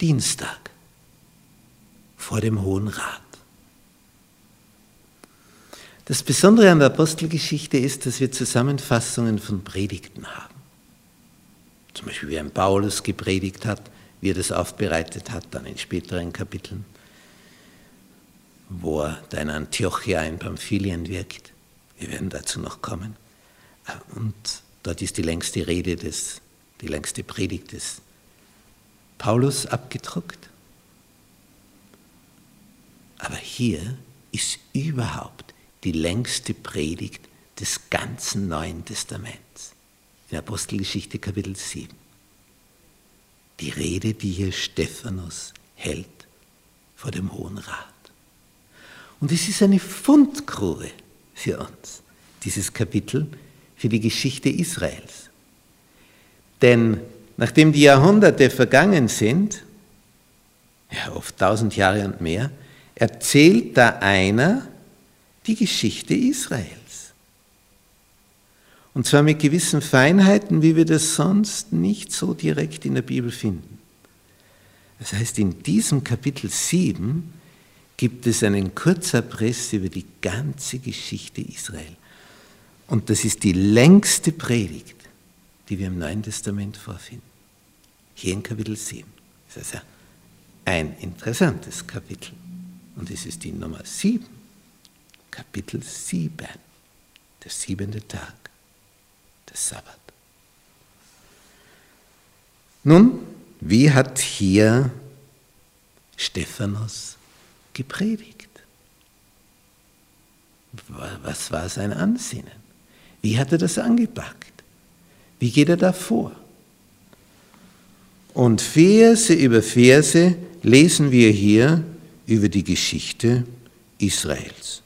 Dienstag vor dem Hohen Rat. Das Besondere an der Apostelgeschichte ist, dass wir Zusammenfassungen von Predigten haben. Zum Beispiel wie ein Paulus gepredigt hat, wie er das aufbereitet hat, dann in späteren Kapiteln, wo er da Antiochia in Pamphylien wirkt. Wir werden dazu noch kommen. Und dort ist die längste Rede des, die längste Predigt des Paulus abgedruckt. Aber hier ist überhaupt die längste Predigt des ganzen Neuen Testaments. In Apostelgeschichte Kapitel 7. Die Rede, die hier Stephanus hält vor dem Hohen Rat. Und es ist eine Fundgrube für uns, dieses Kapitel für die Geschichte Israels. Denn nachdem die Jahrhunderte vergangen sind, ja oft tausend Jahre und mehr, erzählt da einer die Geschichte Israels. Und zwar mit gewissen Feinheiten, wie wir das sonst nicht so direkt in der Bibel finden. Das heißt, in diesem Kapitel 7 gibt es einen Kurzabriss über die ganze Geschichte Israel. Und das ist die längste Predigt, die wir im Neuen Testament vorfinden. Hier in Kapitel 7. Das ist also ein interessantes Kapitel. Und es ist die Nummer 7. Kapitel 7. Der siebente Tag des Sabbat. Nun, wie hat hier Stephanus gepredigt? Was war sein Ansinnen? Wie hat er das angepackt? Wie geht er da vor? Und Verse über Verse lesen wir hier über die Geschichte Israels.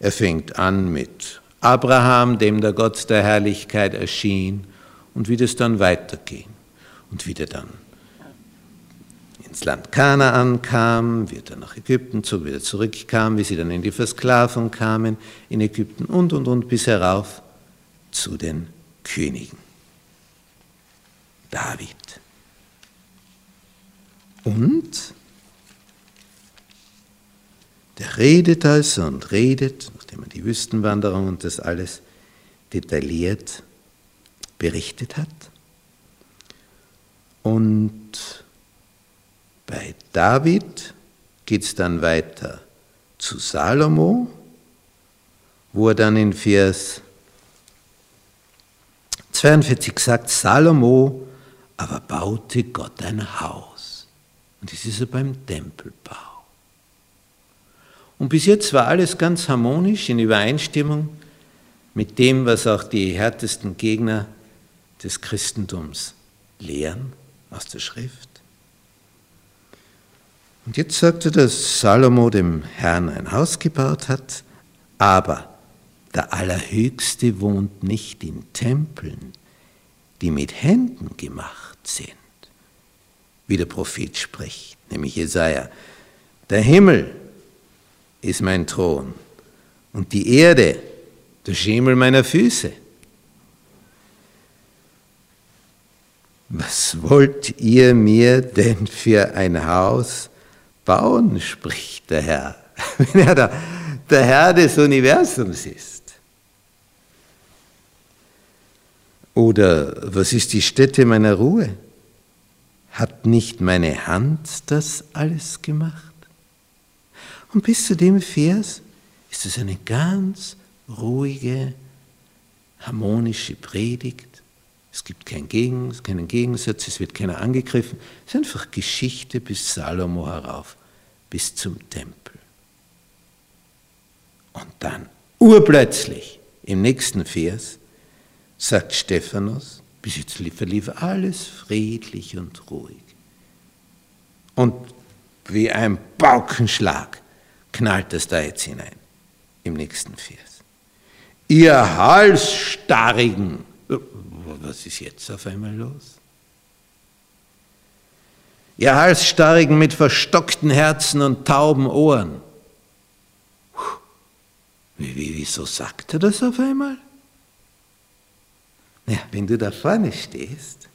Er fängt an mit Abraham, dem der Gott der Herrlichkeit erschien, und wie das dann weiterging und wie der dann ins Land Kanaan kam, wie er dann nach Ägypten zog, wieder zurückkam, wie sie dann in die Versklavung kamen in Ägypten und und und bis herauf zu den Königen. David. Und der redet also und redet, nachdem er die Wüstenwanderung und das alles detailliert berichtet hat. Und bei David geht es dann weiter zu Salomo, wo er dann in Vers 42 sagt, Salomo aber baute Gott ein Haus. Und das ist er beim Tempelbau. Und bis jetzt war alles ganz harmonisch in Übereinstimmung mit dem, was auch die härtesten Gegner des Christentums lehren aus der Schrift. Und jetzt sagte, dass Salomo dem Herrn ein Haus gebaut hat, aber der Allerhöchste wohnt nicht in Tempeln, die mit Händen gemacht sind, wie der Prophet spricht, nämlich Jesaja. Der Himmel ist mein Thron und die Erde der Schemel meiner Füße. Was wollt ihr mir denn für ein Haus bauen, spricht der Herr, wenn er der, der Herr des Universums ist. Oder was ist die Stätte meiner Ruhe? Hat nicht meine Hand das alles gemacht? Und bis zu dem Vers ist es eine ganz ruhige, harmonische Predigt. Es gibt keinen, Gegen, keinen Gegensatz, es wird keiner angegriffen. Es ist einfach Geschichte bis Salomo herauf, bis zum Tempel. Und dann, urplötzlich, im nächsten Vers, sagt Stephanus, bis jetzt verlief alles friedlich und ruhig. Und wie ein Paukenschlag knallt es da jetzt hinein im nächsten Vers. Ihr Halsstarrigen, was ist jetzt auf einmal los? Ihr Halsstarrigen mit verstockten Herzen und tauben Ohren. Wie, wie, wieso sagt er das auf einmal? Ja, wenn du da vorne stehst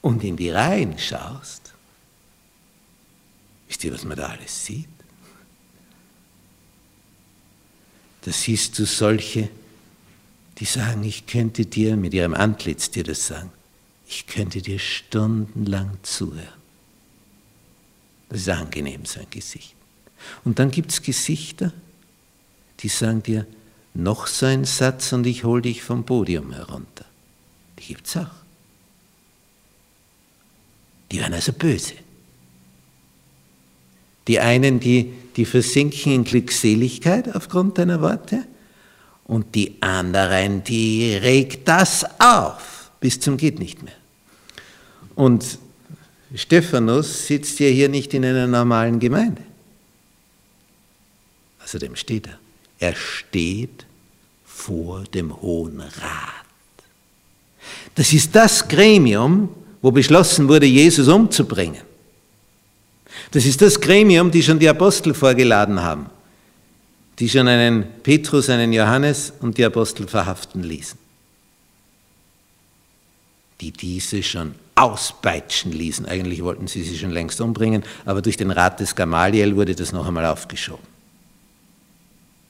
und in die Reihen schaust, Wisst ihr, was man da alles sieht? Da siehst du solche, die sagen, ich könnte dir mit ihrem Antlitz dir das sagen, ich könnte dir stundenlang zuhören. Das ist angenehm, so ein Gesicht. Und dann gibt es Gesichter, die sagen dir, noch so ein Satz und ich hole dich vom Podium herunter. Die gibt es auch. Die werden also böse. Die einen, die, die versinken in Glückseligkeit aufgrund deiner Worte und die anderen, die regt das auf bis zum geht nicht mehr. Und Stephanus sitzt ja hier nicht in einer normalen Gemeinde. Außerdem steht er. Er steht vor dem Hohen Rat. Das ist das Gremium, wo beschlossen wurde, Jesus umzubringen. Das ist das Gremium, die schon die Apostel vorgeladen haben, die schon einen Petrus, einen Johannes und die Apostel verhaften ließen, die diese schon auspeitschen ließen. Eigentlich wollten sie sie schon längst umbringen, aber durch den Rat des Gamaliel wurde das noch einmal aufgeschoben.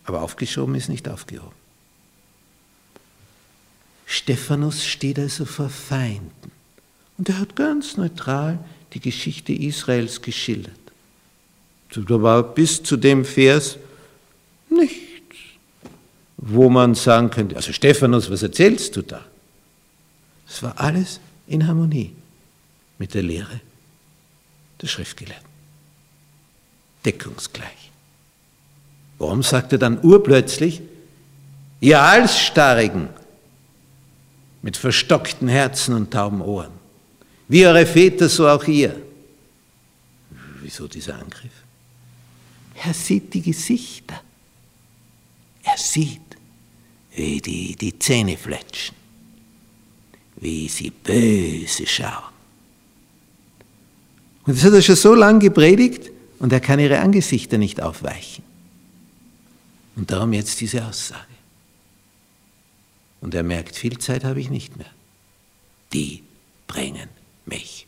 Aber aufgeschoben ist nicht aufgehoben. Stephanus steht also vor Feinden und er hat ganz neutral die Geschichte Israels geschildert. Da war bis zu dem Vers nichts, wo man sagen könnte, also Stephanus, was erzählst du da? Es war alles in Harmonie mit der Lehre der Schriftgelehrten. Deckungsgleich. Warum sagt er dann urplötzlich, ihr Halsstarrigen mit verstockten Herzen und tauben Ohren, wie eure Väter, so auch ihr. Wieso dieser Angriff? Er sieht die Gesichter. Er sieht, wie die die Zähne fletschen, wie sie böse schauen. Und das hat er schon so lange gepredigt und er kann ihre Angesichter nicht aufweichen. Und darum jetzt diese Aussage. Und er merkt, viel Zeit habe ich nicht mehr. Die bringen mich